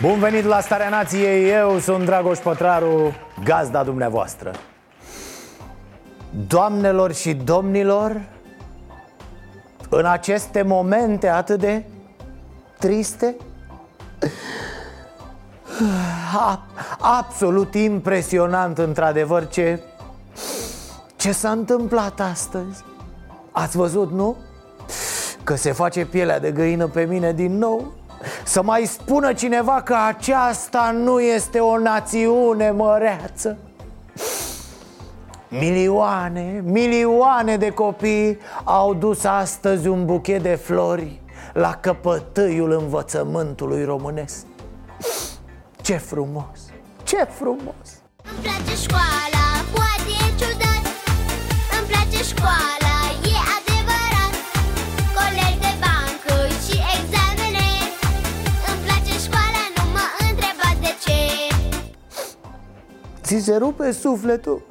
Bun venit la Starea Nației, eu sunt Dragoș Pătraru, gazda dumneavoastră. Doamnelor și domnilor, în aceste momente atât de triste a, Absolut impresionant într-adevăr ce, ce s-a întâmplat astăzi. Ați văzut, nu? Că se face pielea de găină pe mine din nou Să mai spună cineva că aceasta nu este o națiune măreață. Milioane, milioane de copii au dus astăzi un buchet de flori la căpătâiul învățământului românesc. Ce frumos, ce frumos. Îmi place școala, Ți se rupe sufletul?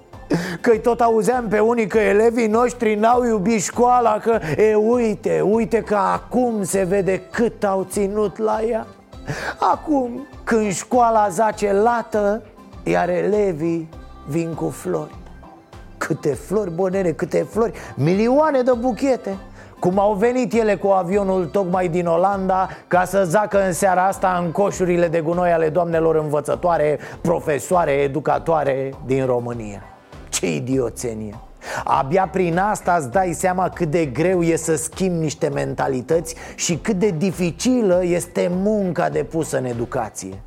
că tot auzeam pe unii că elevii noștri n-au iubit școala Că, e, uite, uite că acum se vede cât au ținut la ea. Acum, când școala zace lată, iar elevii vin cu flori. Câte flori, bănere, câte flori Milioane de buchete cum au venit ele cu avionul tocmai din Olanda Ca să zacă în seara asta în coșurile de gunoi ale doamnelor învățătoare Profesoare, educatoare din România. Ce idioțenie Abia prin asta îți dai seama cât de greu e să schimbi niște mentalități Și cât de dificilă este munca depusă în educație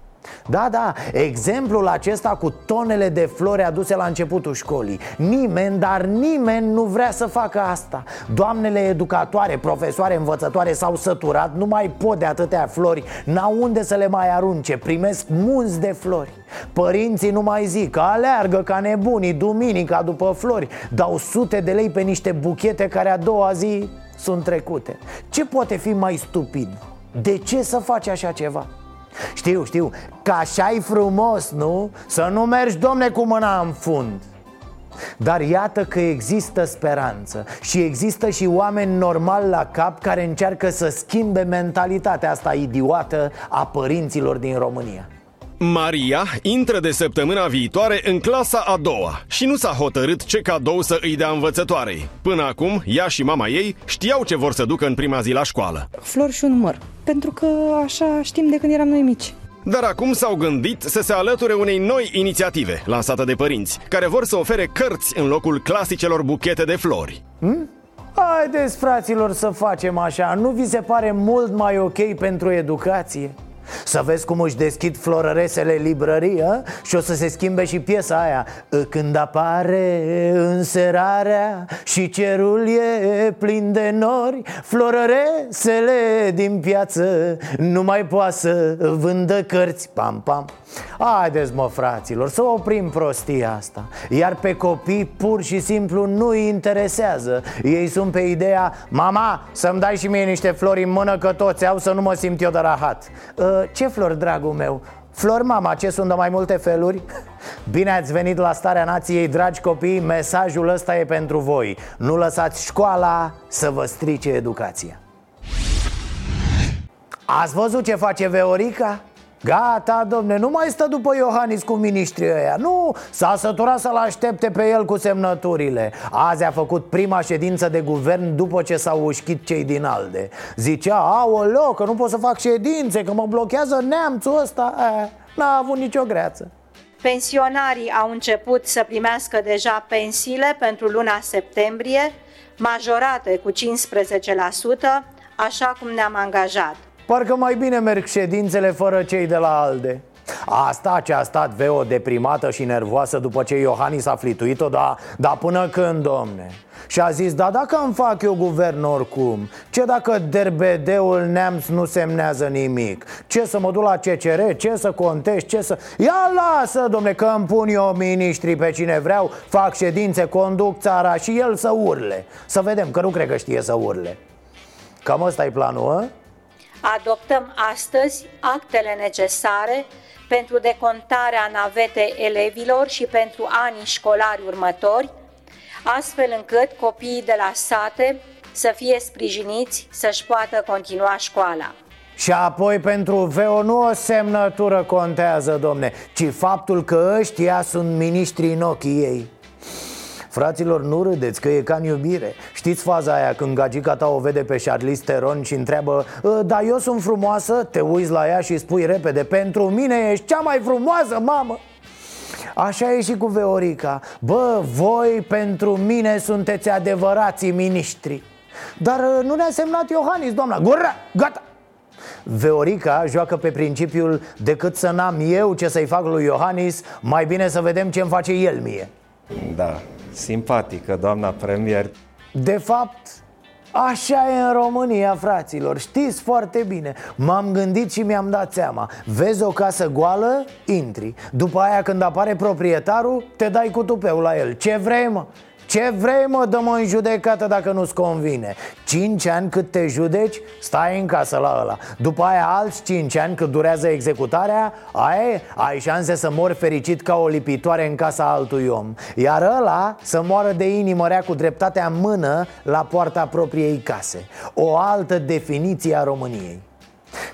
da, da, exemplul acesta cu tonele de flori aduse la începutul școlii. Nimeni, dar nimeni nu vrea să facă asta. Doamnele educatoare, profesoare, învățătoare s-au săturat Nu mai pot de atâtea flori, n-au unde să le mai arunce Primesc munți de flori. Părinții nu mai zic, aleargă ca nebunii duminica după flori. Dau sute de lei pe niște buchete care a doua zi sunt trecute. Ce poate fi mai stupid? De ce să faci așa ceva? Știu, știu, că așa e frumos, nu? Să nu mergi, domne, cu mâna în fund dar iată că există speranță și există și oameni normali la cap care încearcă să schimbe mentalitatea asta idiotă a părinților din România. Maria intră de săptămâna viitoare în clasa a doua și nu s-a hotărât ce cadou să îi dea învățătoarei. Până acum, ea și mama ei știau ce vor să ducă în prima zi la școală. Flori și un măr, pentru că așa știm de când eram noi mici. Dar acum s-au gândit să se alăture unei noi inițiative lansată de părinți, care vor să ofere cărți în locul clasicelor buchete de flori. Haideți, fraților, să facem așa Nu vi se pare mult mai ok pentru educație? Să vezi cum își deschid florăresele librării a? Și o să se schimbe și piesa aia. Când apare înserarea Și cerul e plin de nori Florăresele din piață Nu mai poate să vândă cărți. Pam, pam. Haideți mă fraților să oprim prostia asta. Iar pe copii pur și simplu nu îi interesează. Ei sunt pe ideea Mama să-mi dai și mie niște flori în mână că toți au să nu mă simt eu de rahat. Uh, Ce flori dragul meu? Flori mama, ce sunt de mai multe feluri? Bine ați venit la Starea Nației, dragi copii Mesajul ăsta e pentru voi Nu lăsați școala să vă strice educația Ați văzut ce face Veorica? Gata, domne, nu mai stă după Iohannis cu miniștrii ăia. Nu, s-a săturat să-l aștepte pe el cu semnăturile. Azi a făcut prima ședință de guvern după ce s-au ușchit cei din ALDE. Zicea, aoleo, că nu pot să fac ședințe, că mă blochează neamțul ăsta. E, N-a avut nicio greață. Pensionarii au început să primească deja pensiile pentru luna septembrie, majorate cu 15%, așa cum ne-am angajat. Parcă mai bine merg ședințele fără cei de la ALDE. Asta ce a stat Veo deprimată și nervoasă după ce Iohannis a flituit-o Dar da până când, domne? Și a zis, da dacă îmi fac eu guvern oricum Ce dacă derbedeul neamț nu semnează nimic? Ce să mă duc la CCR, ce să contest, ce să... Ia lasă, domne, că îmi pun eu miniștri pe cine vreau Fac ședințe, conduc țara și el să urle. Să vedem, că nu cred că știe să urle. Cam ăsta e planul, ă? Adoptăm astăzi actele necesare pentru decontarea navete elevilor și pentru anii școlari următori, astfel încât copiii de la sate să fie sprijiniți să-și poată continua școala. Și apoi pentru VEO nu o semnătură contează, domne Ci faptul că ăștia sunt miniștrii în ochii ei Fraților, nu râdeți că e ca în iubire. Știți faza aia când gagica ta o vede pe Charlize Theron și întreabă "Ă, Da, eu sunt frumoasă? Te uiți la ea și spui repede Pentru mine ești cea mai frumoasă, mamă! Așa e și cu Veorica. Bă, voi pentru mine sunteți adevărații miniștri. Dar ă, nu ne-a semnat Iohannis, doamna. Gura, gata! Veorica joacă pe principiul Decât să n-am eu ce să-i fac lui Iohannis Mai bine să vedem ce-mi face el mie. Da, simpatică, doamna premier. De fapt, Așa e în România, fraților, știți foarte bine. M-am gândit și mi-am dat seama. Vezi o casă goală, intri. După aia când apare proprietarul, te dai cu tupeul la el. Ce vrei, mă? Ce vrei, mă, dă-mă în judecată dacă nu-ți convine. Cinci ani cât te judeci, stai în casă la ăla. După aia alți cinci ani cât durează executarea Ai, ai șanse să mori fericit ca o lipitoare în casa altui om. Iar ăla să moară de inimă rea cu dreptatea în mână la poarta propriei case. O altă definiție a României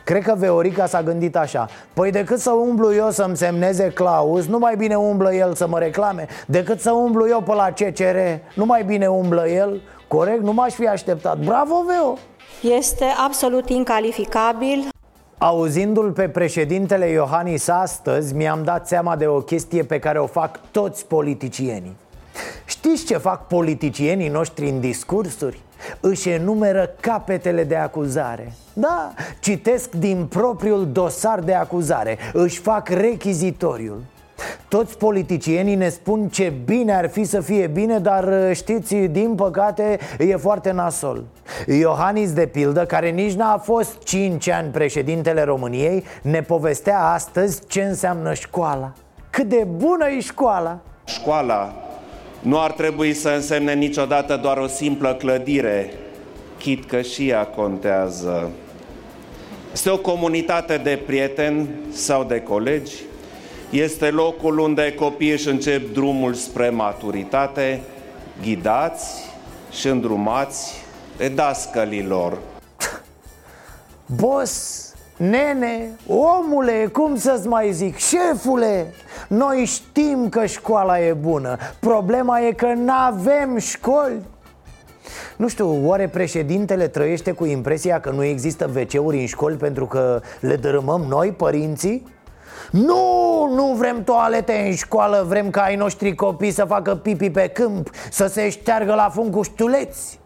Cred că Veorica s-a gândit așa Păi decât să umblu eu să-mi semneze Claus Nu mai bine umblă el să mă reclame Decât să umblu eu pe la CCR Nu mai bine umblă el Corect? Nu m-aș fi așteptat Bravo, Veo! Este absolut incalificabil. Auzindu-l pe președintele Iohannis astăzi Mi-am dat seama de o chestie pe care o fac toți politicienii Știți ce fac politicienii noștri în discursuri? Își enumeră capetele de acuzare. Da, citesc din propriul dosar de acuzare. Își fac rechizitoriul. Toți politicienii ne spun ce bine ar fi să fie bine, dar știți, din păcate, e foarte nasol. Iohannis, de pildă, care nici n-a fost 5 ani președintele României Ne povestea astăzi ce înseamnă școala. Cât de bună e școala! Școala nu ar trebui să însemne niciodată doar o simplă clădire, chit că și ea contează. Este o comunitate de prieteni sau de colegi, este locul unde copiii își încep drumul spre maturitate, ghidați și îndrumați de dascălilor. Boss, nene, omule, cum să-ți mai zic, șefule Noi știm că școala e bună. Problema e că n-avem școli. Nu știu, oare președintele trăiește cu impresia că nu există WC-uri în școli pentru că le dărâmăm noi, părinții? Nu, nu vrem toalete în școală, vrem ca ai noștri copii să facă pipi pe câmp, să se șteargă la fund cu ștuleți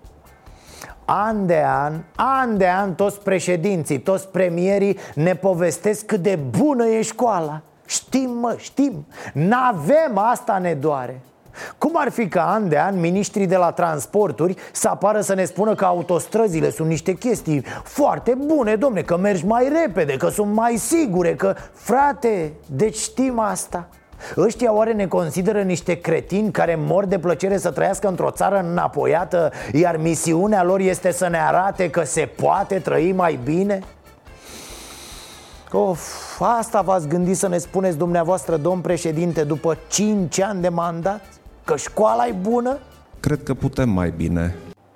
An de an, an de an, toți președinții, toți premierii ne povestesc cât de bună e școala. Știm, mă, știm, n-avem, asta ne doare. Cum ar fi ca an de an ministrii de la transporturi să apară să ne spună că autostrăzile sunt niște chestii foarte bune, domne, că mergi mai repede, că sunt mai sigure, că... Frate, deci știm asta Ăștia oare ne consideră niște cretini care mor de plăcere să trăiască într-o țară înapoiată Iar misiunea lor este să ne arate că se poate trăi mai bine? Of, asta v-ați gândit să ne spuneți dumneavoastră, domn președinte, după 5 ani de mandat? Că școala e bună? Cred că putem mai bine.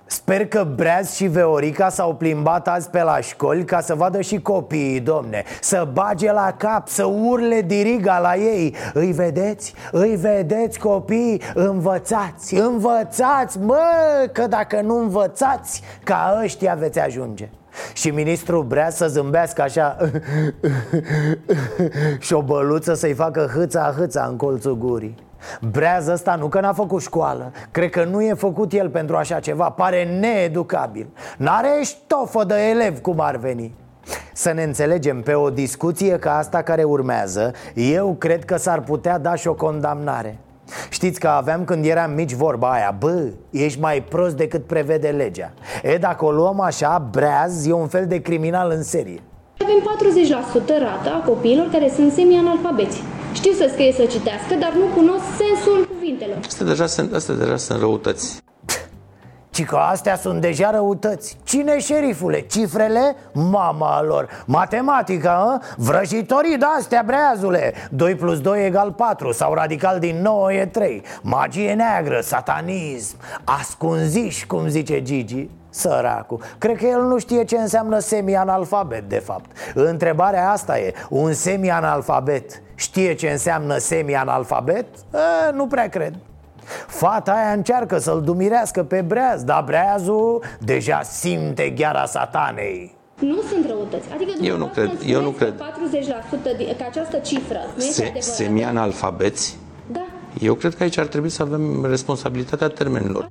Sper că Breaz și Veorica s-au plimbat azi pe la școli ca să vadă și copiii, domne Să bage la cap, să urle diriga la ei Îi vedeți? Îi vedeți copii? Învățați, învățați, mă, că dacă nu învățați, ca ăștia veți ajunge și ministrul Breaz să zâmbească așa Și o băluță să-i facă hâța-hâța în colțul gurii Breaz ăsta nu că n-a făcut școală. Cred că nu e făcut el pentru așa ceva. Pare needucabil. N-are ștofă de elev cum ar veni. Să ne înțelegem pe o discuție ca asta care urmează Eu cred că s-ar putea da și o condamnare. Știți că aveam când eram mici vorba aia Bă, ești mai prost decât prevede legea. E, dacă o luăm așa, breaz e un fel de criminal în serie. Avem 40% rata a copiilor care sunt semi-analfabeți. Știu să scrie, să citească, dar nu cunosc sensul cuvintelor. Astea deja sunt, astea deja sunt răutăți. Ci că astea sunt deja răutăți Cine șerifule? Cifrele? Mama lor Matematica, a? Vrăjitorii de-astea, breazule 2 plus 2 egal 4 Sau radical din 9 e 3 Magie neagră, satanism Ascunziș, cum zice Gigi Săracu Cred că el nu știe ce înseamnă semi-analfabet, de fapt Întrebarea asta e Un semi-analfabet știe ce înseamnă semi-analfabet? E, nu prea cred Fata aia încearcă să-l dumirească pe breaz Dar breazul deja simte gheara satanei Nu sunt răutăți. Adică Eu nu dumneavoastră cred- eu nu spuneți că 40% din, că această cifră nu este Se, adevărată. semi-analfabeți? Da. Eu cred că aici ar trebui să avem responsabilitatea termenilor.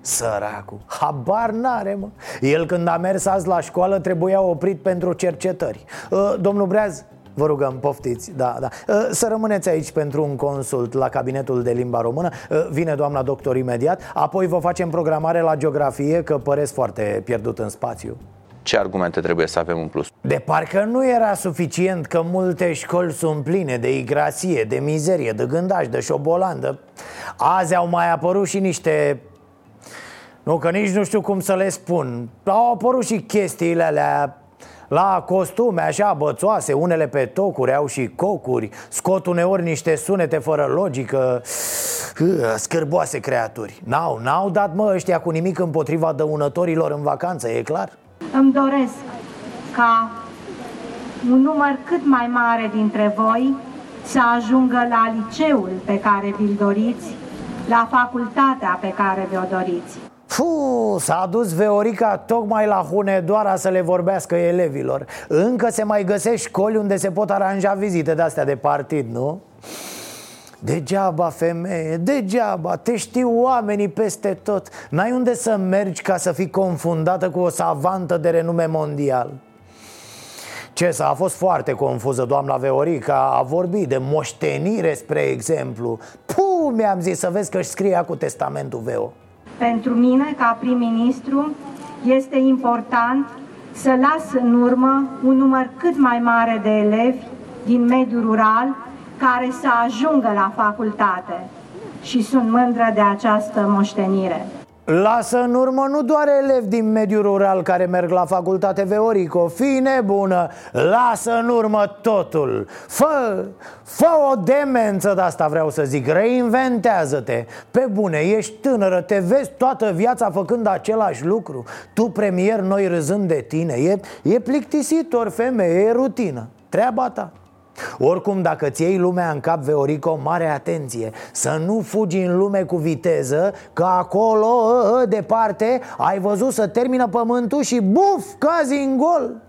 Săracu, habar n-are mă El când a mers azi la școală trebuia oprit pentru cercetări Uh, Domnul Breaz, vă rugăm, poftiți, da, da. Uh, Să rămâneți aici pentru un consult la cabinetul de limba română. Uh, Vine doamna doctor imediat. Apoi vă facem programare la geografie Că păreți foarte pierdut în spațiu. Ce argumente trebuie să avem în plus? De parcă nu era suficient că multe școli sunt pline de igrasie, de mizerie, de gândaj, de șobolandă. Azi au mai apărut și niște... Nu, că nici nu știu cum să le spun Au apărut și chestiile alea la costume așa bățoase, unele pe tocuri, au și cocuri Scot uneori niște sunete fără logică Hă, Scârboase creaturi N-au, n-au dat mă ăștia cu nimic împotriva dăunătorilor în vacanță, e clar? Îmi doresc ca un număr cât mai mare dintre voi să ajungă la liceul pe care vi-l doriți, la facultatea pe care vi-o doriți. Fu, s-a dus Veorica tocmai la Hunedoara să le vorbească elevilor. Încă se mai găsesc școli unde se pot aranja vizite de-astea de partid, nu? Degeaba, femeie, degeaba, te știu oamenii peste tot. N-ai unde să mergi ca să fii confundată cu o savantă de renume mondial. Ce să, a fost foarte confuză doamna Veorica. A vorbit de moștenire, spre exemplu. Puh, mi-am zis să vezi că își scria cu testamentul Veo Pentru mine, ca prim-ministru, este important să las în urmă un număr cât mai mare de elevi din mediul rural care să ajungă la facultate și sunt mândră de această moștenire. Lasă în urmă nu doar elevi din mediul rural care merg la facultate Veorico Fii nebună, lasă în urmă totul. Fă, fă o demență de asta vreau să zic. Reinventează-te. Pe bune, ești tânără, te vezi toată viața făcând același lucru. Tu premier, noi râzând de tine. E, e plictisitor, femeie, e rutină. Treaba ta oricum, dacă ți iei lumea în cap, Veorico, mare atenție Să nu fugi în lume cu viteză Că acolo, ă, ă, departe, ai văzut să termină pământul și buf, cazi în gol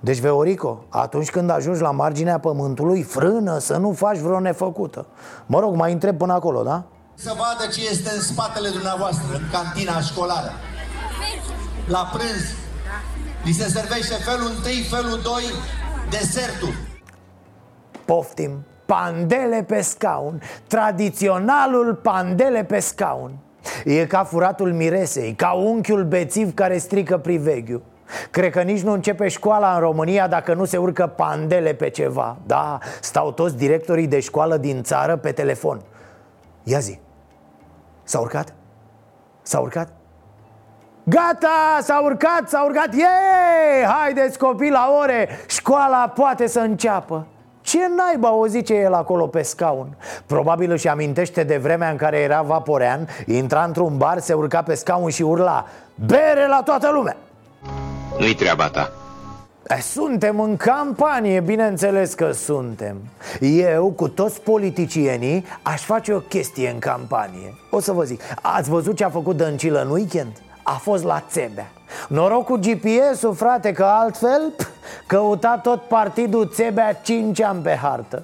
deci, Veorico, atunci când ajungi la marginea pământului, frână să nu faci vreo nefăcută Mă rog, mai întreb până acolo, da? Să vadă ce este în spatele dumneavoastră, în cantina școlară. La prânz, li se servește felul 1, felul 2, desertul. Poftim, pandele pe scaun Tradiționalul pandele pe scaun E ca furatul miresei, ca unchiul bețiv care strică priveghiul Cred că nici nu începe școala în România dacă nu se urcă pandele pe ceva Da, stau toți directorii de școală din țară pe telefon Ia zi, s-a urcat? S-a urcat? Gata, s-a urcat, s-a urcat Yay! Haideți copii la ore Școala poate să înceapă ce naiba o zice el acolo pe scaun? Probabil își amintește de vremea în care era vaporean Intra într-un bar, se urca pe scaun și urla Bere la toată lumea Nu-i treaba ta. Eh, Suntem în campanie, bineînțeles că suntem Eu, cu toți politicienii, aș face o chestie în campanie O să vă zic, ați văzut ce a făcut Dăncilă în weekend? A fost la Țebea. Noroc cu GPS-ul, frate, că altfel pf, căuta tot partidul Țebea 5 ani pe hartă.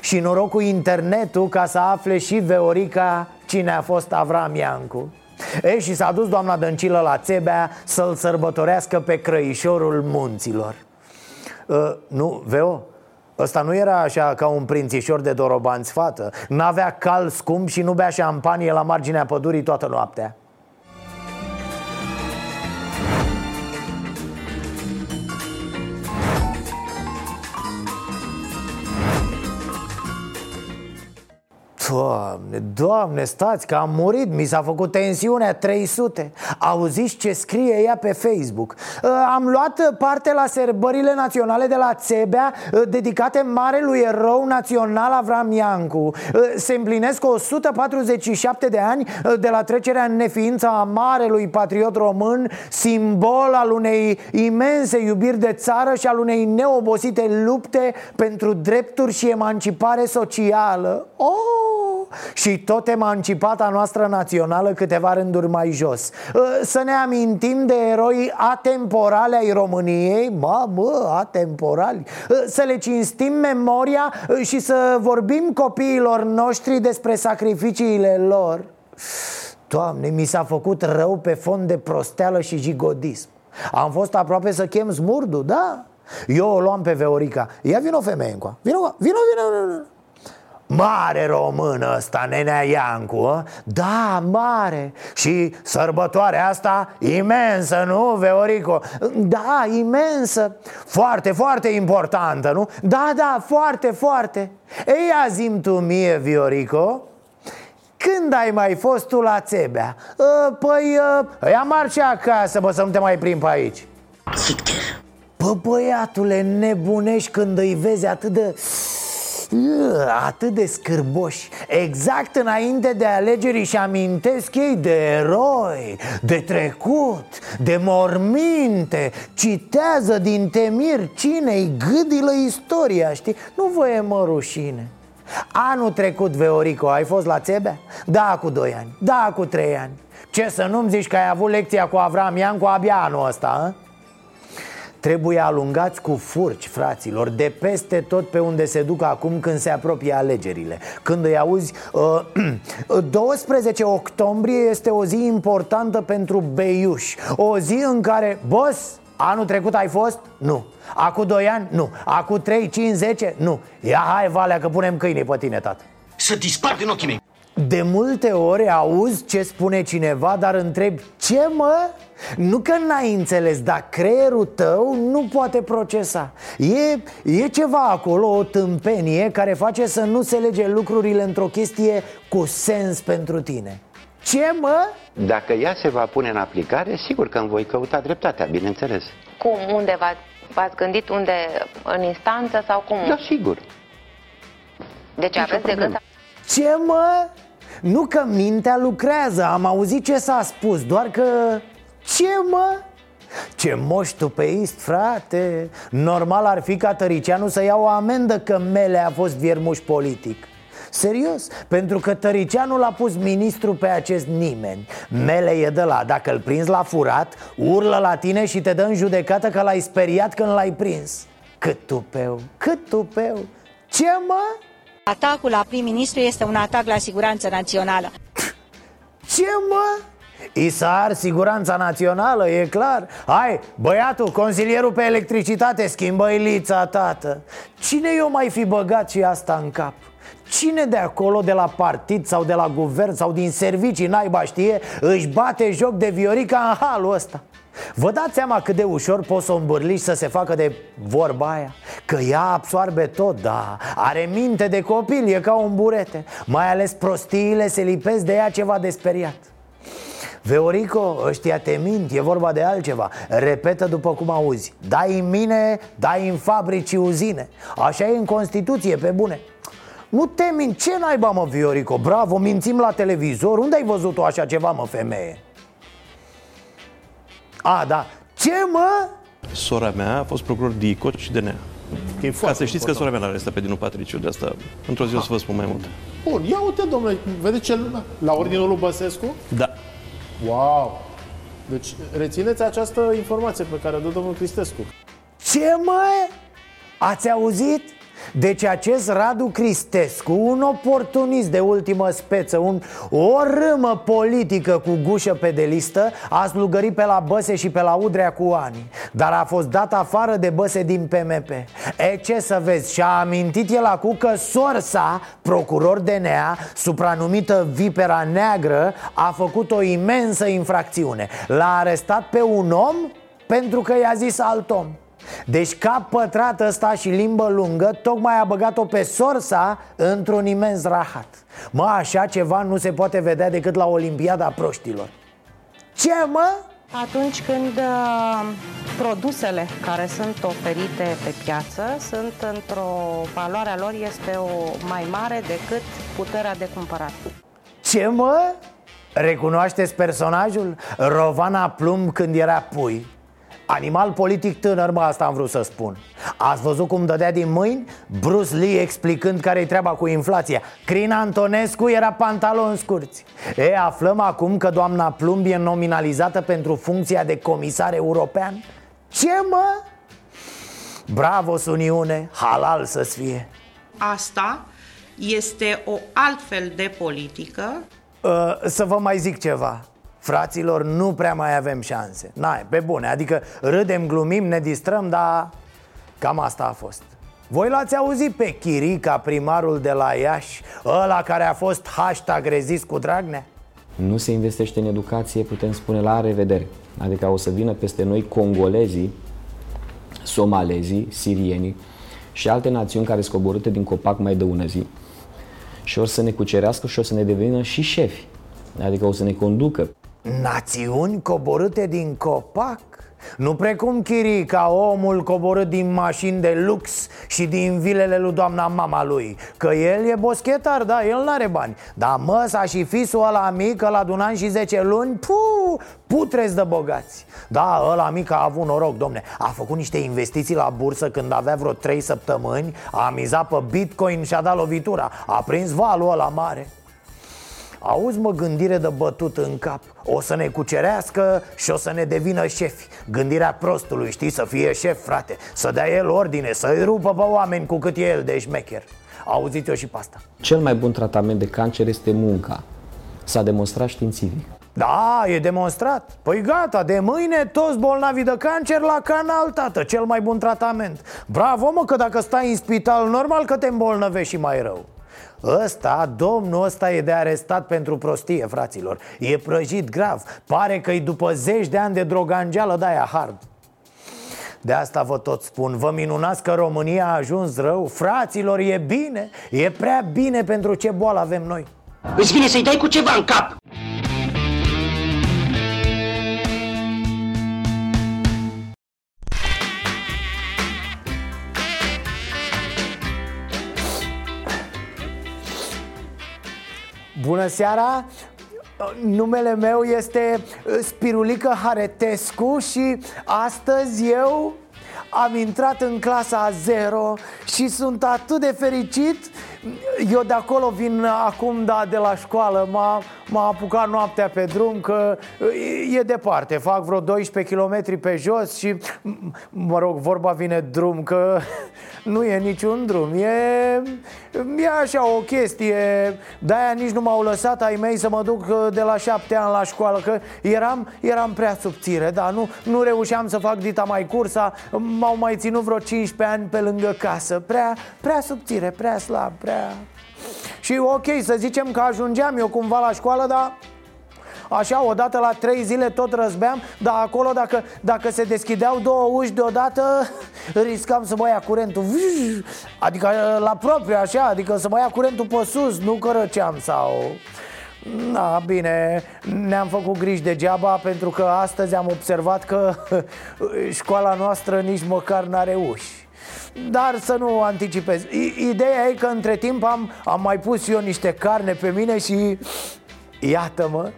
Și noroc cu internetul ca să afle și Veorica cine a fost Avram Iancu. E, și s-a dus doamna Dăncilă la Țebea să-l sărbătorească pe crăișorul munților. Uh, Nu, Veo? Ăsta nu era așa ca un prințișor de dorobanți fată? N-avea cal scump și nu bea șampanie la marginea pădurii toată noaptea Doamne, doamne, stați că am murit, mi s-a făcut tensiunea 300 Auziți ce scrie ea pe Facebook? Uh, Am luat parte la serbările naționale de la Țebea uh, Dedicate marelui erou național Avram Iancu. Uh, Se împlinesc 147 de ani uh, de la trecerea în neființă a marelui patriot român Simbol al unei imense iubiri de țară și al unei neobosite lupte pentru drepturi și emancipare socială. Oh! Și tot emancipata noastră națională câteva rânduri mai jos. Uh, Să ne amintim de eroi atemporale ai României. Mă, mă, atemporali. Uh, Să le cinstim memoria uh, și să vorbim copiilor noștri despre sacrificiile lor. Doamne, mi s-a făcut rău pe fond de prosteală și jigodism. Am fost aproape să chem smurdu, da? Eu o luam pe Veorica. Ia vino femeie încoa. Vino, vino, vino, vino Mare român ăsta, nenea Iancu a? Da, mare Și sărbătoarea asta imensă, nu, Veorico? Da, imensă Foarte, foarte importantă, nu? Da, da, foarte, foarte Ei, azi tu mie, Viorico când ai mai fost tu la Țebea? Uh, păi, uh, ia marci acasă, bă, să nu te mai prim pe aici Bă, băiatule, nebunești când îi vezi atât de... Ugh, Atât de scârboși Exact înainte de alegeri și amintesc ei de eroi De trecut De morminte Citează din temir cinei Gâdilă istoria, știi? Nu vă e mă rușine Anul trecut, Veorico, ai fost la Țebea? Da, cu 2 ani, da, cu 3 ani Ce să nu-mi zici că ai avut lecția cu Avram Iancu abia anul ăsta, a? Trebuie alungați cu furci, fraților, de peste tot pe unde se duc acum când se apropie alegerile. Când îi auzi, uh, 12 octombrie este o zi importantă pentru Beiuș. O zi în care, boss, anul trecut ai fost? Nu. Acum 2 ani? Nu. Acum 3, 5, 10? Nu. Ia hai, Valea, că punem câinii pe tine, tată. Să dispar din ochii mei de multe ori auzi ce spune cineva, dar întrebi Ce mă? Nu că n-ai înțeles, dar creierul tău nu poate procesa E, e ceva acolo, o tâmpenie care face să nu se lege lucrurile într-o chestie cu sens pentru tine Ce mă? Dacă ea se va pune în aplicare, sigur că îmi voi căuta dreptatea, bineînțeles. Cum? Unde v-ați, v-ați gândit? Unde? În instanță sau cum? Da, sigur. Deci aveți de gând să... Ce mă? Nu că mintea lucrează, am auzit ce s-a spus, doar că... Ce mă? Ce moș tupeist, frate? Normal ar fi ca Tăricianu să ia o amendă că Mele a fost viermuș politic. Serios, pentru că Tăricianu l-a pus ministru pe acest nimeni. Mele e de la, dacă îl prinzi la furat Urlă la tine și te dă în judecată că l-ai speriat când l-ai prins. Cât tupeu, cât tupeu. Ce mă? Atacul la prim-ministru este un atac la siguranța națională. Ce mă? Isar, siguranța națională, e clar Hai, băiatul, consilierul pe electricitate, schimbă lița, tată Cine i-o mai fi băgat și asta în cap? Cine de acolo, de la partid sau de la guvern sau din servicii, naiba știe, își bate joc de Viorica în halul ăsta? Vă dați seama cât de ușor poți să o îmbârliși să se facă de vorba aia? Că ea absoarbe tot, da. Are minte de copil, e ca un burete. Mai ales prostiile se lipesc de ea ceva de speriat. Veorico, ăștia te mint, e vorba de altceva. Repetă după cum auzi. Dai în mine, dai în fabrici uzine. Așa e în Constituție, pe bune. Nu te mint, ce naiba mă, Viorico? Bravo, mințim la televizor. Unde ai văzut-o așa ceva, mă, femeie? A, da, ce mă? Sora mea a fost procuror DICOT și DNA. E Ca să știți că sora mea l-a arestat pe Dinu Patriciu, de asta într-o zi o să vă spun mai multe. Bun, ia uite, domnule, vedeți ce lumea? La ordinul lui Băsescu? Da. Wow! Deci, rețineți această informație pe care o dă domnul Cristescu. Ce mă? Ați auzit? Deci acest Radu Cristescu, un oportunist de ultimă speță, un, o râmă politică cu gușă pe de listă A slugărit pe la Băse și pe la Udrea cu ani Dar a fost dat afară de Băse din PMP E ce să vezi, și-a amintit el acum că sorsa, procuror DNA, supranumită Vipera Neagră A făcut o imensă infracțiune. L-a arestat pe un om pentru că i-a zis alt om deci cap pătrat ăsta și limbă lungă Tocmai a băgat-o pe sorsa într-un imens rahat Mă, așa ceva nu se poate vedea decât la Olimpiada Proștilor Ce, mă? Atunci când uh, produsele care sunt oferite pe piață sunt într-o valoarea lor este o mai mare decât puterea de cumpărat. Ce, mă? Recunoașteți personajul? Rovana Plumb când era pui Animal politic tânăr, mă, asta am vrut să spun. Ați văzut cum dădea din mâini? Bruce Lee explicând care-i treaba cu inflația. Crin Antonescu era pantaloni scurți E, aflăm acum că doamna Plumb e nominalizată pentru funcția de comisar european? Ce, mă? Bravo, Suniune, halal să-ți fie! Asta este o altfel de politică. Uh, Să vă mai zic ceva Fraților, nu prea mai avem șanse. N-ai, pe bune, adică râdem, glumim, ne distrăm, dar cam asta a fost. Voi l-ați auzit pe Chirica, primarul de la Iași Ăla care a fost hashtag rezist cu Dragnea? Nu se investește în educație, putem spune la revedere. Adică o să vină peste noi congolezii, somalezii, sirienii și alte națiuni care sunt coborâte din copac mai de ună zi și o să ne cucerească și o să ne devină și șefi. Adică o să ne conducă Națiuni coborâte din copac? Nu precum Chirica, omul coborât din mașini de lux și din vilele lui doamna mama lui Că el e boschetar, da, el n-are bani. Dar măsa și fisul ăla mic, ăla de un an și 10 luni, pu, putrez de bogați. Da, ăla mic a avut noroc, domne. A făcut niște investiții la bursă când avea vreo 3 săptămâni A mizat pe bitcoin și a dat lovitura. A prins valul ăla mare Auzi mă gândire de bătut în cap. O să ne cucerească și o să ne devină șefi. Gândirea prostului, știi, să fie șef, frate. Să dea el ordine, să-i rupă pe oameni cu cât e el de șmecher. Auziți-o și pe asta. Cel mai bun tratament de cancer este munca. S-a demonstrat științific. Da, e demonstrat. Păi gata, de mâine toți bolnavii de cancer la canal, tată Cel mai bun tratament. Bravo, mă, că dacă stai în spital, normal că te îmbolnăvești și mai rău Ăsta, domnul ăsta e de arestat pentru prostie, fraților. E prăjit grav. Pare că e după zeci de ani de drogangeală de-aia hard. De asta vă tot spun, vă minunați că România a ajuns rău. Fraților, e bine, e prea bine pentru ce boală avem noi. Îți vine să-i dai cu ceva în cap Bună seara! Numele meu este Spirulică Haretescu și astăzi eu am intrat în clasa 0 și sunt atât de fericit Eu de acolo vin acum, da, de la școală. M-a, m-a apucat noaptea pe drum că e departe. Fac vreo 12 km pe jos și, mă rog, vorba vine drum că nu e niciun drum. E, e așa o chestie. De-aia nici nu m-au lăsat ai mei să mă duc de la șapte ani la școală Că eram, eram prea subțire, da, nu, nu reușeam să fac dita mai cursa. M-au mai ținut vreo 15 ani pe lângă casă. Prea, prea subțire, prea slab, prea... Și ok, să zicem că ajungeam eu cumva la școală, dar Așa, odată la trei zile tot răzbeam Dar acolo dacă, dacă se deschideau două uși deodată Riscam să mă ia curentul. Adică la propriu așa Adică să mă ia curentul pe sus Nu că răceam sau... Da, bine, ne-am făcut griji degeaba pentru că astăzi am observat că școala noastră nici măcar n-are uși dar să nu anticipez. Ideea e că între timp am, am mai pus eu niște carne pe mine și Iată-mă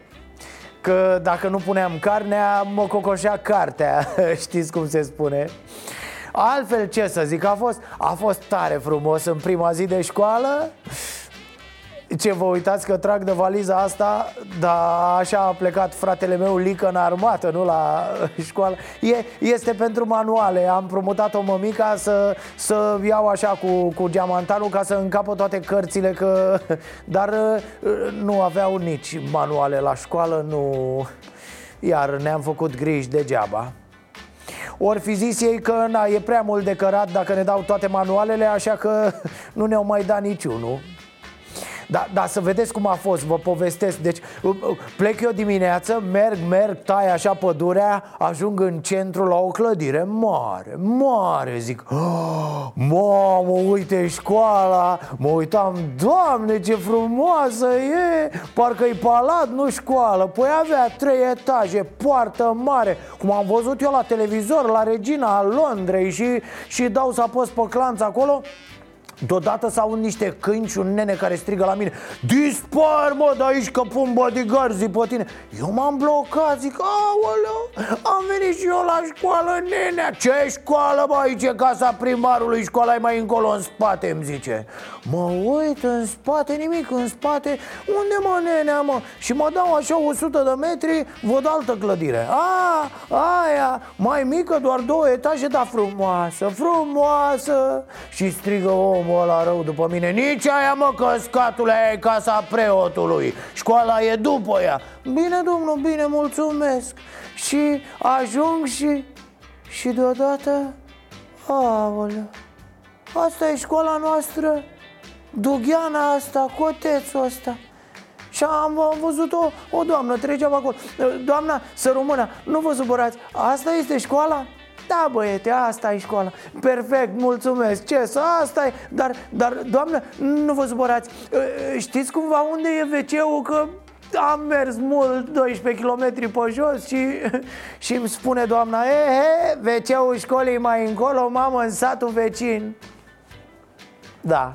Că dacă nu puneam carnea, mă cocoșea cartea. Știți cum se spune? Altfel ce să zic, a fost, a fost tare frumos în prima zi de școală Ce vă uitați că trag de valiza asta? Dar așa a plecat fratele meu Lică în armată, nu la școală. E, Este pentru manuale. Am promutat o mămica să, să iau așa cu, cu geamantanul Ca să încapă toate cărțile că... Dar uh, nu aveau nici manuale la școală Nu... Iar ne-am făcut griji degeaba. Ori fi zis ei că na, e prea mult de cărat dacă ne dau toate manualele Așa că nu ne-au mai dat niciunul da, da, să vedeți cum a fost, vă povestesc. Deci uh, uh, plec eu dimineață, merg, merg, tai așa pădurea Ajung în centru la o clădire mare, mare Zic, oh, mamă, uite școala Mă uitam, doamne, ce frumoasă e Parcă-i palat, nu școală. Păi avea trei etaje, poartă mare Cum am văzut eu la televizor, la Regina Londrei Și, și dau să apăs pe clanț acolo Deodată s niște câini și un nene care strigă la mine Dispar mă de aici că pun bodyguards pe tine. Eu m-am blocat, zic aoleu Am venit și eu la școală, nenea. Ce școală bă, aici e casa primarului Școala e mai încolo în spate, îmi zice Mă uit în spate, nimic în spate. Unde mă nenea mă? Și mă dau așa 100 de metri Văd altă clădire. A, aia, mai mică, doar două etaje Dar frumoasă, frumoasă. Și strigă om omul ăla rău după mine Nici aia mă căscatule, aia e casa preotului. Școala e după ea. Bine, domnul, bine, mulțumesc. Și ajung și... Și deodată... Aoleu Asta e școala noastră Dugheana asta, cotețul ăsta. Și am, am văzut o, o doamnă, trecea acolo. Doamna, să rămână, nu vă supărați Asta este școala? Da, băiete, asta e școala. Perfect, mulțumesc, ce să, asta e. Dar, dar, doamnă, nu vă supărați. Știți cumva unde e wc Că am mers mult, 12 km pe jos și, și îmi spune doamna E, he, wc-ul școlii mai încolo, mamă, în satul vecin. Da,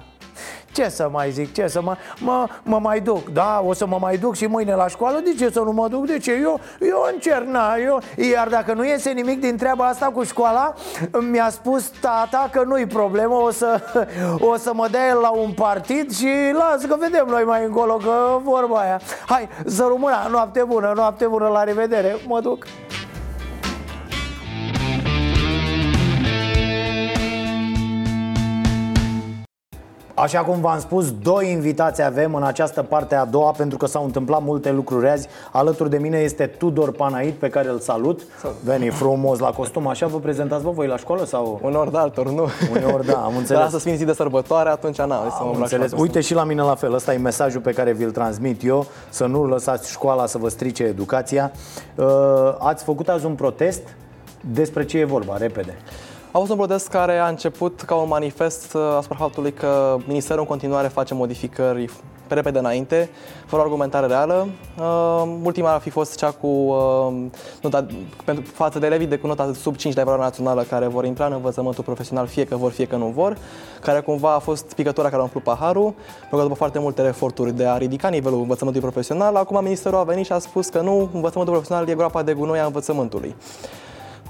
ce să mai zic, ce să mă, mă, mă mai duc Da, o să mă mai duc și mâine la școală De ce să nu mă duc? De ce? Eu, eu încerc, na, eu Iar dacă nu iese nimic din treaba asta cu școala Mi-a spus tata că nu-i problemă O să, o să mă dea el la un partid Și las că vedem noi mai încolo Că vorba aia Hai, să rămână, noapte bună, noapte bună, la revedere Mă duc Așa cum v-am spus, doi invitați avem în această parte a doua Pentru că s-au întâmplat multe lucruri azi. Alături de mine este Tudor Panait, pe care îl salut. Veni frumos la costum, așa vă prezentați vă voi la școală? sau? Uneori da, altor nu? Uneori da, am înțeles. Dar să fiind zi de sărbătoare, atunci n-am am înțeles. Uite și la mine la fel, ăsta e mesajul pe care vi-l transmit eu. Să nu lăsați școala să vă strice educația. Uh, Ați făcut azi un protest? Despre ce e vorba, repede a fost un protest care a început ca un manifest uh, asupra faptului că Ministerul în continuare face modificări pe repede înainte, fără argumentare reală. Uh, ultima ar fi fost cea cu uh, nota, pentru, față de elevii de cu nota sub 5 de evaluare națională care vor intra în învățământul profesional, fie că vor, fie că nu vor, care cumva a fost picătura care a umplut paharul, pentru că după foarte multe eforturi de a ridica nivelul învățământului profesional, acum Ministerul a venit și a spus că nu, învățământul profesional e groapa de gunoi a învățământului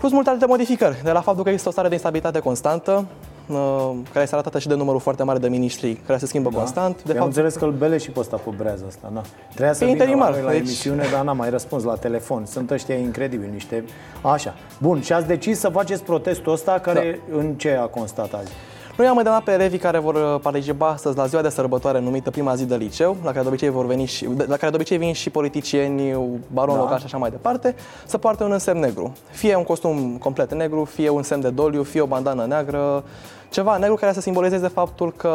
plus multe alte modificări, de la faptul că există o stare de instabilitate constantă, uh, care este arătată și de numărul foarte mare de miniștri care se schimbă da. constant. De fapt, am înțeles că îl bele și pe ăsta cu brează asta, na. Trebuia să vină la, la deci... emisiune, dar n-am mai răspuns la telefon. Sunt ăștia incredibili, niște... Așa. Bun, și ați decis să faceți protestul ăsta, care da. în ce a constat azi? Noi am îndemnat pe elevii care vor uh, participa astăzi la ziua de sărbătoare numită prima zi de liceu, la care de obicei vor veni și, la care de obicei vin și politicieni, baron da. local și așa mai departe, să poarte un însemn negru. Fie un costum complet negru, fie un semn de doliu, fie o bandană neagră, ceva negru care să simbolizeze faptul că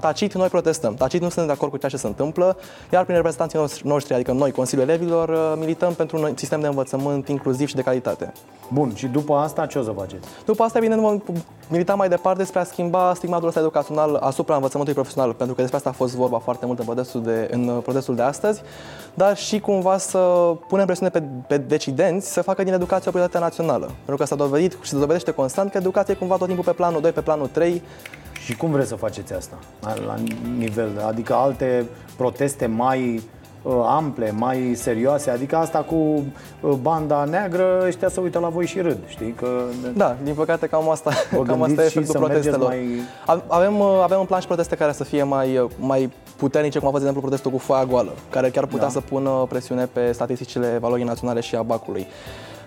tacit noi protestăm, tacit nu suntem de acord cu ceea ce se întâmplă, iar prin reprezentanții noștri, adică noi, Consiliul Elevilor, uh, milităm pentru un sistem de învățământ inclusiv și de calitate. Bun, și după asta ce o să faceți? După asta, bine, vom milita mai departe spre a schimba stigmatul ăsta educațional asupra învățământului profesional, pentru că despre asta a fost vorba foarte mult în protestul de, în protestul de astăzi, dar și cumva să punem presiune pe, pe decidenți să facă din educație o prioritate națională. Pentru că s-a dovedit și se dovedește constant că educația e cumva tot timpul pe planul 2, pe planul 3, și cum vreți să faceți asta? La nivel, adică alte proteste mai uh, ample, mai serioase, adică asta cu uh, banda neagră, ăștia să uită la voi și râd, știi? Că... Da, din păcate cam asta, cam asta e efectul protestelor. Mai... Avem, uh, avem un plan și proteste care să fie mai, mai puternice, cum a fost, de exemplu, protestul cu foaia goală, care chiar putea Da. să pună presiune pe statisticile valorii naționale și a bacului.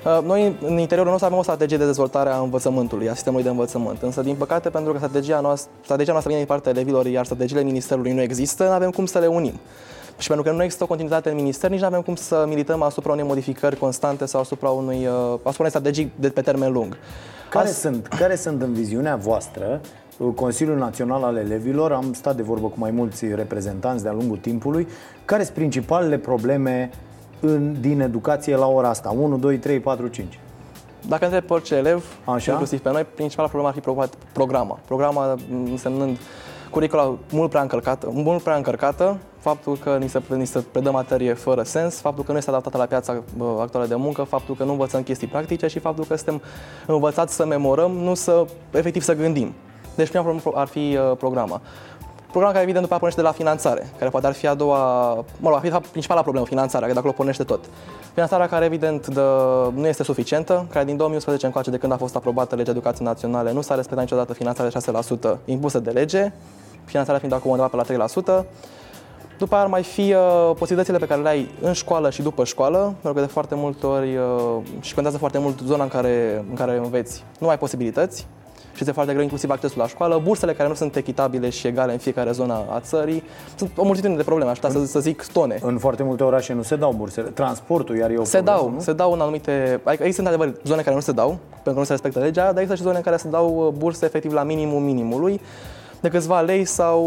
Uh, Noi, în interiorul nostru, avem o strategie de dezvoltare a învățământului, a sistemului de învățământ. Însă, din păcate, pentru că strategia noastră, strategia noastră vine din partea elevilor, iar strategiile ministerului nu există, nu avem cum să le unim. Și pentru că nu există o continuitate în minister, nici nu avem cum să milităm asupra unei modificări constante sau asupra unui, uh, asupra unei strategii de pe termen lung. Care As- sunt, care sunt în viziunea voastră Consiliul Național al Elevilor, am stat de vorbă cu mai mulți reprezentanți de-a lungul timpului, care sunt principalele probleme în, din educație la ora asta? 1, 2, 3, 4, 5. Dacă întreb pe orice elev, Așa. inclusiv pe noi, principala problemă ar fi preocupat programa. Programa m, însemnând curicula mult prea încărcată, mult prea încărcată, faptul că ni se, ni se predă materie fără sens, faptul că nu este adaptată la piața bă, actuală de muncă, faptul că nu învățăm chestii practice și faptul că suntem învățați să memorăm, nu să efectiv să gândim. Deci prima problemă ar fi uh, programa. Program care evident după aceea pornește de la finanțare, care poate ar fi a doua, mă rog, ar fi de fapt principala problemă, finanțarea, că de acolo pornește tot. Finanțarea care evident de, nu este suficientă, care din 2011 încoace de când a fost aprobată legea educației naționale, nu s-a respectat niciodată finanțarea de 6% impusă de lege, finanțarea fiind acum undeva pe la 3%. După aia ar mai fi uh, posibilitățile pe care le ai în școală și după școală, pentru că de foarte multe ori uh, și contează foarte mult zona în care, în care înveți. Nu ai posibilități și este foarte greu inclusiv accesul la școală, bursele care nu sunt echitabile și egale în fiecare zonă a țării. Sunt o multitudine de probleme, aș putea să, să zic tone. În foarte multe orașe nu se dau bursele. Transportul iar e o Se problemă, dau, nu? se dau în anumite... Adică există într-adevăr zone care nu se dau, pentru că nu se respectă legea, dar există și zone în care se dau uh, burse efectiv la minimul minimului de câțiva lei sau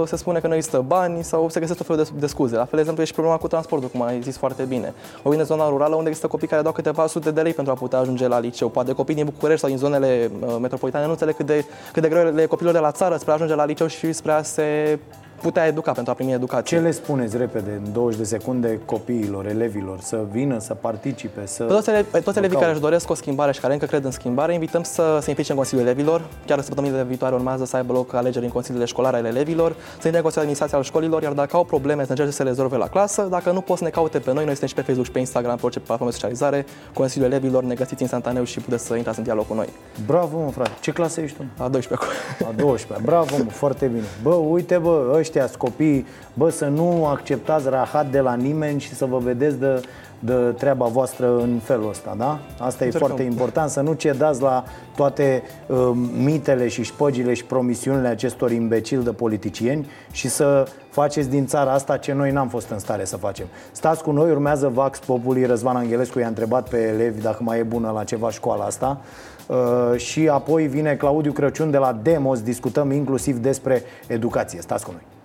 uh, se spune că nu există bani sau se găsesc tot felul de, de scuze. La fel, de exemplu, e și problema cu transportul, cum ai zis foarte bine. O vine zona rurală unde există copii care dau câteva sute de lei pentru a putea ajunge la liceu. Poate copii din București sau din zonele uh, metropolitane nu înțeleg cât de, cât de greu le e copilor de la țară spre a ajunge la liceu și spre a se putea educa pentru a primi educație. Ce le spuneți repede, în 20 de secunde, copiilor, elevilor, să vină, să participe, să... Pe toți, ele, pe toți să elevii care caute? își doresc o schimbare și care încă cred în schimbare, invităm să se implice în Consiliul Elevilor. Chiar săptămânile viitoare urmează să aibă loc alegeri în Consiliile Școlare ale elevilor, să intre în Consiliul de Administrație al școlilor, iar dacă au probleme să încerce să le rezolve la clasă, dacă nu pot să ne caute pe noi, noi suntem și pe Facebook și pe Instagram, pe orice platformă de socializare, Consiliul Elevilor, ne găsiți instantaneu și puteți să intrați în dialog cu noi. Bravo, mă, frate. Ce clasă ești tu? A 12 acum. A 12 Bravo, mă, foarte bine. Bă, uite, bă, ăștia copii, bă, să nu acceptați rahat de la nimeni și să vă vedeți de, de treaba voastră în felul ăsta, da? Asta e Încercăm. foarte important, să nu cedați la toate uh, mitele și șpăgile și promisiunile acestor imbecili de politicieni și să faceți din țara asta ce noi n-am fost în stare să facem. Stați cu noi, urmează Vax Populi, Răzvan Angelescu i-a întrebat pe elevi dacă mai e bună la ceva școala asta uh, și apoi vine Claudiu Crăciun de la Demos, discutăm inclusiv despre educație. Stați cu noi.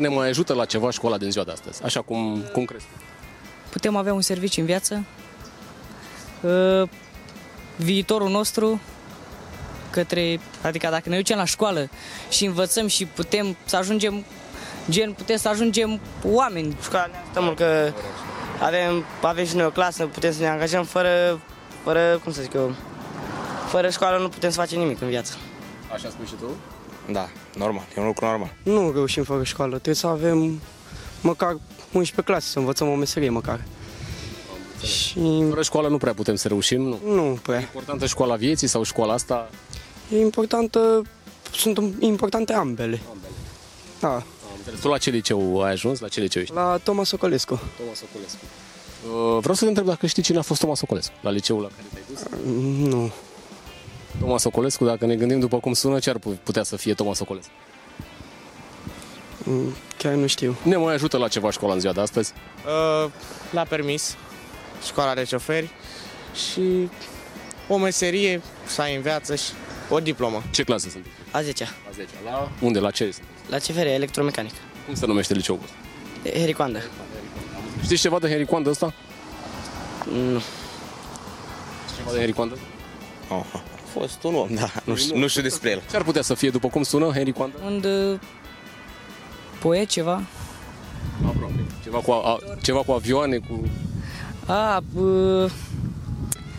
Ne mai ajută la ceva școala din ziua de astăzi, așa cum, cum crezi? Putem avea un serviciu în viață. Uh, Viitorul nostru către, adică dacă ne ducem la școală și învățăm și putem să ajungem gen, putem să ajungem oameni. Școala ne ajută mult că avem, avem și noi o clasă, putem să ne angajăm fără, fără, cum să zic eu, fără școală nu putem să facem nimic în viață. Așa spui și tu? Da, normal, e un lucru normal. Nu reușim fără școală, trebuie să avem măcar 11 clase, să învățăm o meserie măcar. Și... Fără școală nu prea putem să reușim, nu? Nu prea. E importantă școala vieții sau școala asta? E importantă, sunt importante ambele. Da, Am înțeles. Tu la ce liceu ai ajuns? La ce liceu ești? la Toma Socolescu. Toma Socolescu. Uh, vreau să te întreb dacă știi cine a fost Toma Socolescu, la liceul la care te-ai dus? Nu. Toma Socolescu, dacă ne gândim după cum sună, ce ar putea să fie Toma Socolescu? Mm, Chiar nu știu. Ne mai ajută la ceva școala în ziua de astăzi? Uh, la permis, școala de șoferi și o meserie să ai în viață și o diplomă. Ce clasă sunt? A 10 A 10 La unde? La ce? sunt? La CFR, electromecanic. Cum se numește liceul? Hericoandă. Știți ceva de Henry Coandă ăsta? Nu. Știți ceva de Henry Coandă? Oh, a fost un om, da, nu știu, nu știu despre el. Ce ar putea să fie după cum sună Henry Coandă? Un uh, poet ceva. Aproape. Ceva cu, a, ceva cu avioane, cu... A, uh,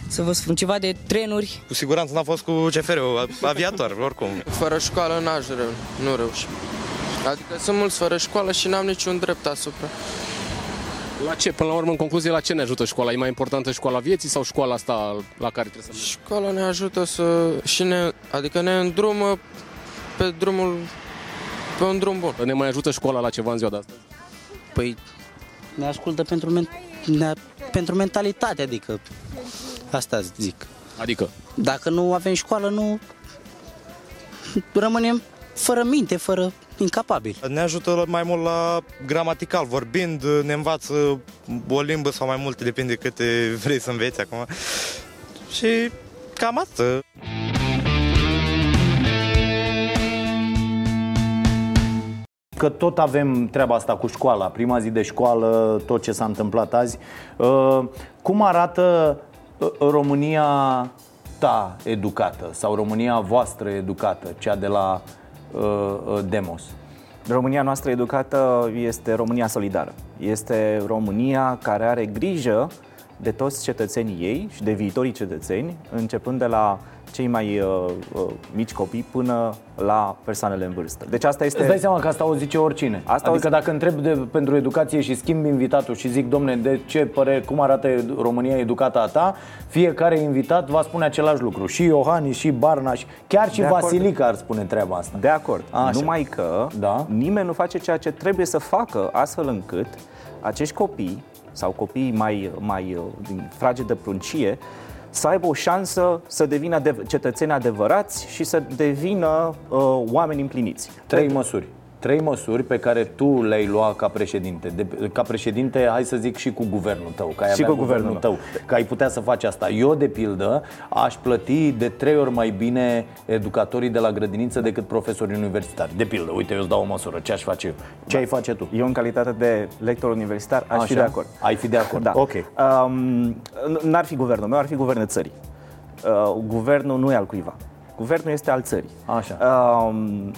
să vă spun ceva de trenuri. Cu siguranță n-a fost cu CFR-ul, aviator, oricum. Fără școală n-aș reu, nu reușim. Adică sunt mulți fără școală și n-am niciun drept asupra. La ce, până la urmă, în concluzie, la ce ne ajută școala? E mai importantă școala vieții sau școala asta la care trebuie să mergem? Școala ne ajută să și ne, adică ne îndrumă pe drumul, pe un drum bun. Ne mai ajută școala la ceva în ziua de astăzi? Păi Ne ascultă pentru, men- ne, pentru mentalitate, adică asta zic. Adică? Dacă nu avem școală, nu rămânem fără minte, fără incapabil. Ne ajută mai mult la gramatical, vorbind, ne învață o limbă sau mai multe, depinde câte vrei să înveți acum. Și cam atât. Că tot avem treaba asta cu școala, prima zi de școală, tot ce s-a întâmplat azi. Uh, Cum arată uh, România ta educată sau România voastră educată, cea de la uh, uh, Demos? România noastră educată este România solidară. Este România care are grijă de toți cetățenii ei și de viitorii cetățeni, începând de la cei mai uh, uh, mici copii până la persoanele în vârstă. Deci asta este... Îți dai seama că asta o zice oricine. Asta adică o zi- dacă întreb de, pentru educație și schimb invitatul și zic, domne, de ce părere, cum arată edu- România educată a ta, fiecare invitat va spune același lucru. Și Iohannis, și Barna, și chiar și De acord. Vasilica ar spune treaba asta. De acord. Așa. Numai că da. nimeni nu face ceea ce trebuie să facă astfel încât acești copii sau copii mai, mai uh, din frage de pruncie să aibă o șansă să devină adev- cetățeni adevărați și să devină uh, oameni împliniți. Trei măsuri. Trei măsuri pe care tu le-ai luat ca președinte. De, ca președinte, hai să zic și cu guvernul tău, că ai Și avea cu guvernul tău, că ai putea să faci asta. Eu, de pildă, aș plăti de trei ori mai bine educatorii de la grădiniță decât profesorii universitari. De pildă, uite, eu îți dau o măsură. Ce aș face eu? Ce ai face tu? Eu, în calitate de lector universitar, aș fi Așa? de acord. Ai fi de acord. Da. Ok. Um, n-ar fi guvernul meu, ar fi guvernul țării. Uh, guvernul nu e al cuiva. Guvernul este al țării. Așa. Um,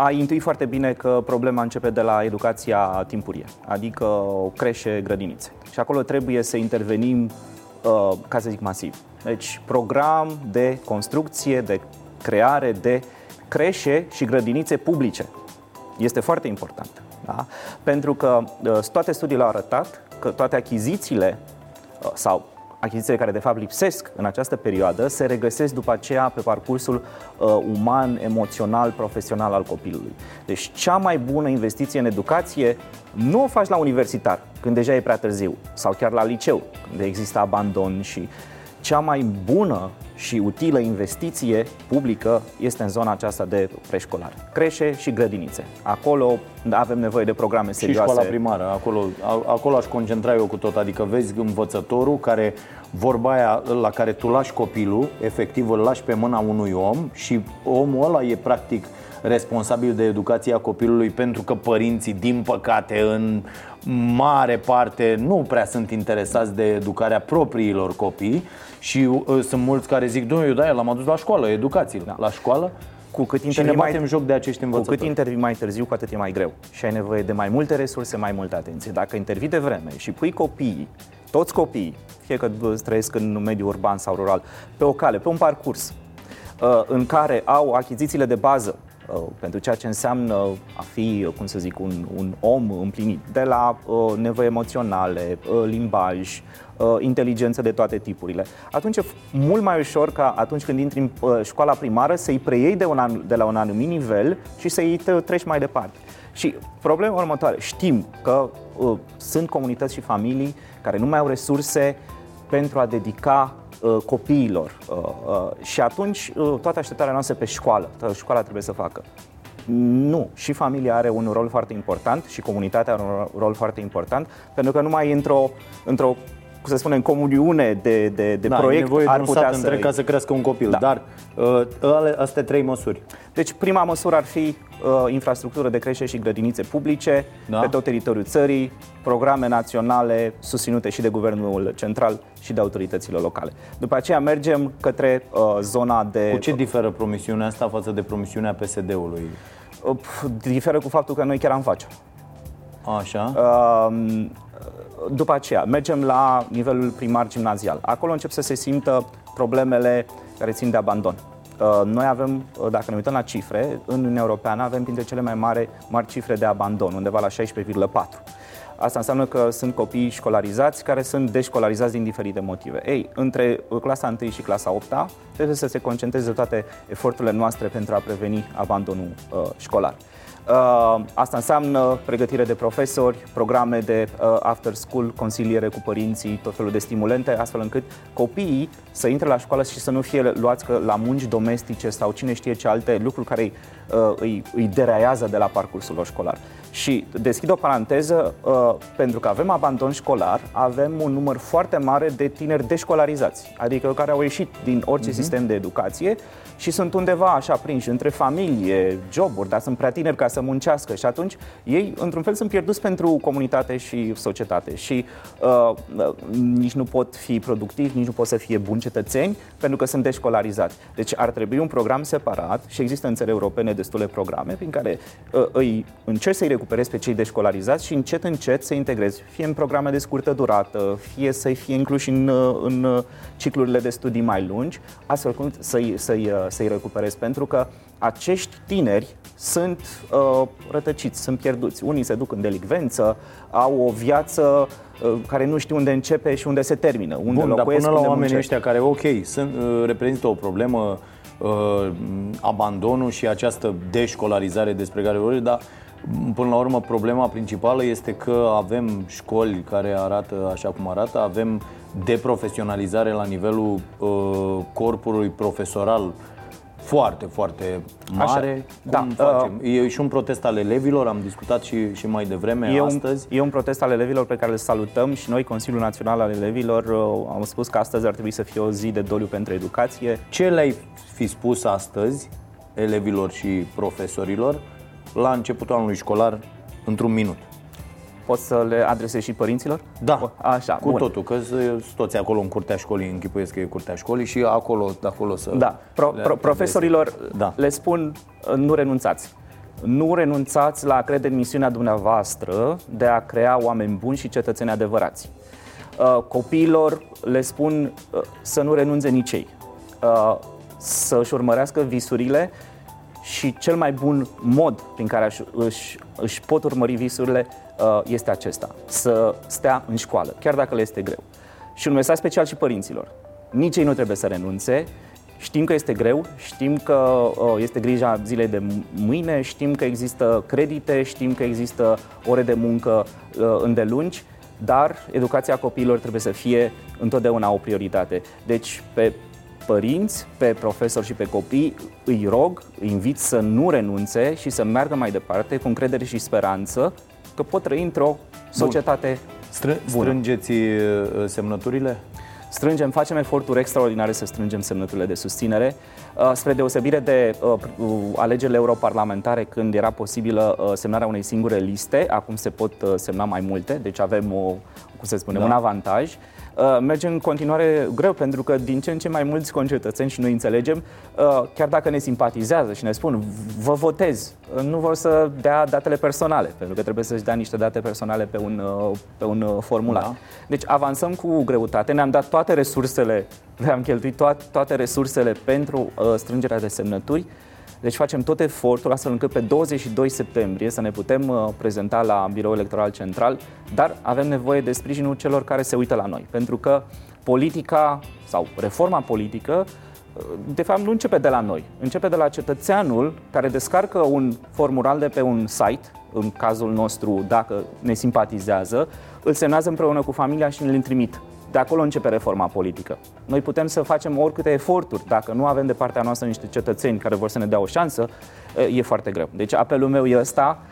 a intui foarte bine că problema începe de la educația timpurie, adică creșe, grădinițe. Și acolo trebuie să intervenim, uh, ca să zic, masiv. Deci, program de construcție, de creare de creșe și grădinițe publice. Este foarte important. Da? Pentru că uh, toate studiile au arătat că toate achizițiile uh, sau achizițiile care de fapt lipsesc în această perioadă se regăsesc după aceea pe parcursul uh, uman, emoțional, profesional al copilului. Deci cea mai bună investiție în educație nu o faci la universitar, când deja e prea târziu, sau chiar la liceu, când există abandon și cea mai bună și utilă investiție publică este în zona aceasta de preșcolar. Creșe și grădinițe. Acolo avem nevoie de programe Și serioase. școala primară, acolo, a- acolo aș concentra eu cu tot, adică vezi învățătorul care, vorba aia la care tu lași copilul, efectiv îl lași pe mâna unui om și omul ăla e practic responsabil de educația copilului pentru că părinții, din păcate, în mare parte nu prea sunt interesați de educarea propriilor copii și uh, sunt mulți care zic, domnule, eu de l-am adus la școală, educați-l da. la școală cu cât și ne intervii mai- batem joc de acești Cu învățători. cât intervii mai târziu, cu atât e mai greu. Și ai nevoie de mai multe resurse, mai multă atenție. Dacă intervii de vreme și pui copiii, toți copiii, fie că trăiesc în mediul urban sau rural, pe o cale, pe un parcurs, uh, în care au achizițiile de bază uh, pentru ceea ce înseamnă a fi, uh, cum să zic, un, un om împlinit, de la uh, nevoi emoționale, uh, limbaj, uh, inteligență de toate tipurile. Atunci e f- mult mai ușor ca atunci când intri în uh, școala primară să-i preiei de, un an, de la un anumit nivel și să-i te treci mai departe. Și problema următoare, știm că uh, sunt comunități și familii care nu mai au resurse pentru a dedica uh, copiilor. Uh, uh, și atunci uh, toată așteptarea noastră pe școală, toată școala trebuie să facă. Nu, și familia are un rol foarte important și comunitatea are un ro- rol foarte important, pentru că numai într-o, într-o cum să spunem, comuniune de, de, de da, e proiect nevoie de ar un putea sat să... întreg ca să crească un copil. Da. Dar uh, ale- astea trei măsuri. Deci prima măsură ar fi uh, infrastructură de creștere și grădinițe publice Da. pe tot teritoriul țării, programe naționale susținute și de guvernul central și de autoritățile locale. După aceea mergem către uh, zona de... Cu ce diferă promisiunea asta față de promisiunea PSD-ului? Uh, pf, diferă cu faptul că noi chiar am face. Așa. Uh, după aceea, mergem la nivelul primar gimnazial. Acolo încep să se simtă problemele care țin de abandon. Uh, Noi avem, uh, dacă ne uităm la cifre, în Uniunea Europeană avem printre cele mai mari, mari cifre de abandon, undeva la 16,4. asta înseamnă că sunt copii școlarizați care sunt deșcolarizați din diferite motive. Ei, între uh, clasa 1 și clasa 8 trebuie să se concentreze toate eforturile noastre pentru a preveni abandonul uh, școlar. Uh, asta înseamnă pregătire de profesori, programe de uh, after school, consiliere cu părinții, tot felul de stimulente, astfel încât copiii să intre la școală și să nu fie luați că la munci domestice sau cine știe ce alte lucruri care îi, uh, îi, îi deraiază de la parcursul lor școlar. Și deschid o paranteză, uh, pentru că avem abandon școlar, avem un număr foarte mare de tineri deșcolarizați, adică care au ieșit din orice uh-huh. sistem de educație și sunt undeva așa prinși între familie, joburi, dar sunt prea tineri ca să muncească și atunci ei, într-un fel, sunt pierduți pentru comunitate și societate și uh, uh, nici nu pot fi productivi, nici nu pot să fie buni cetățeni pentru că sunt deșcolarizați. Deci ar trebui un program separat și există în țări europene destule programe prin care uh, îi încerci să-i recuperezi pe cei deșcolarizați și încet, încet să integrezi, fie în programe de scurtă durată, fie să-i fie incluși în, uh, în uh, ciclurile de studii mai lungi, astfel cum să-i, să-i, uh, să-i recuperezi. Pentru că acești tineri sunt uh, rătăciți, sunt pierduți. Unii se duc în delicvență, au o viață uh, care nu știu unde începe și unde se termină. Unde Bun, dar locuiesc, până la unde oamenii muncesc. ăștia care, ok, sunt, uh, reprezintă o problemă, uh, abandonul și această deșcolarizare despre care vorbești, dar m, până la urmă problema principală este că avem școli care arată așa cum arată, avem deprofesionalizare la nivelul uh, corpului profesoral foarte, foarte mare. Așa, Cum da, facem? E și un protest al elevilor, am discutat și, și mai devreme E un, astăzi. e un protest al elevilor pe care îl salutăm și noi, Consiliul Național al Elevilor, uh, am spus că astăzi ar trebui să fie o zi de doliu pentru educație. Ce le-ai fi spus astăzi elevilor și profesorilor la începutul anului școlar într-un minut? Poți să le adresezi și părinților? Da, Așa, cu bun. totul, că sunt toți acolo în curtea școlii, închipuiesc că e curtea școlii și acolo, de acolo să... Da, pro, le pro, adresezi. profesorilor Da. le spun uh, nu renunțați. Nu renunțați la a crede în misiunea dumneavoastră de a crea oameni buni și cetățeni adevărați. Uh, Copiilor le spun uh, să nu renunțe nici ei, uh, să își urmărească visurile și cel mai bun mod prin care își, își, își pot urmări visurile uh, este acesta, să stea în școală, chiar dacă le este greu. Și un mesaj special și părinților. Nici ei nu trebuie să renunțe, Știm că este greu, știm că uh, este grija zilei de mâine, știm că există credite, știm că există ore de muncă uh, îndelungi, dar educația copiilor trebuie să fie întotdeauna o prioritate. Deci, pe părinți, pe profesori și pe copii, îi rog, îi invit să nu renunțe și să meargă mai departe cu încredere și speranță că pot trăi într-o societate Stră- bună. strângeți uh, semnăturile? Strângem, facem eforturi extraordinare să strângem semnăturile de susținere, uh, spre deosebire de uh, pr- uh, alegerile europarlamentare, când era posibilă uh, semnarea unei singure liste, acum se pot uh, semna mai multe, deci avem o, cum se spune, Da. un avantaj. Uh, Mergem în continuare greu, pentru că din ce în ce mai mulți concetățeni și noi înțelegem, uh, chiar dacă ne simpatizează și ne spun vă votez, uh, nu vor să dea datele personale, pentru că trebuie să-și dea niște date personale pe un, uh, pe un uh, formular. Da. Deci avansăm cu greutate, ne-am dat toate resursele, le-am cheltuit toate, toate resursele pentru uh, strângerea de semnături. Deci facem tot efortul astfel încât pe 22 septembrie să ne putem uh, prezenta la Biroul Electoral Central, dar avem nevoie de sprijinul celor care se uită la noi, pentru că politica sau reforma politică uh, de fapt nu începe de la noi, începe de la cetățeanul care descarcă un formular de pe un site, în cazul nostru dacă ne simpatizează, îl semnează împreună cu familia și ne-l trimit. De acolo începe reforma politică. Noi putem să facem oricâte eforturi. Dacă nu avem de partea noastră niște cetățeni care vor să ne dea o șansă, e foarte greu. Deci apelul meu e ăsta,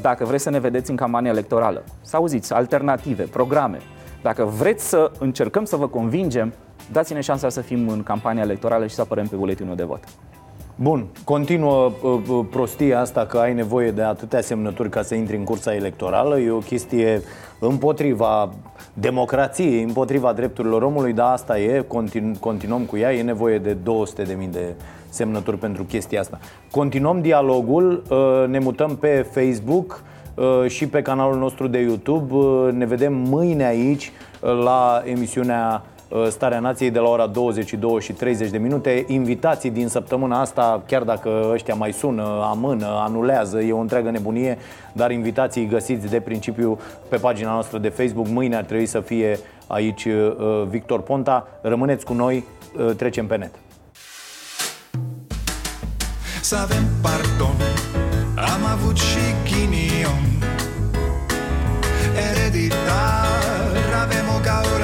dacă vreți să ne vedeți în campania electorală, să auziți alternative, programe. Dacă vreți să încercăm să vă convingem, dați-ne șansa să fim în campania electorală și să apărăm pe buletinul de vot. Bun, continuă uh, uh, prostia asta că ai nevoie de atâtea semnături ca să intri în cursa electorală. E o chestie împotriva democrației, împotriva drepturilor omului, dar asta e, continu- continuăm cu ea, e nevoie de 200.000 de semnături pentru chestia asta. Continuăm dialogul, uh, ne mutăm pe Facebook uh, și pe canalul nostru de YouTube. Uh, Ne vedem mâine aici uh, la emisiunea uh, Starea Nației de la ora 22 și 30 de minute. Invitații din săptămâna asta, chiar dacă ăștia mai sună, amână, anulează, e o întreagă nebunie, dar invitații găsiți de principiu pe pagina noastră de Facebook. Mâine ar trebui să fie aici uh, Victor Ponta. Rămâneți cu noi, uh, trecem pe net. Să avem pardon Am avut și ghinion Ereditar Avem o gaură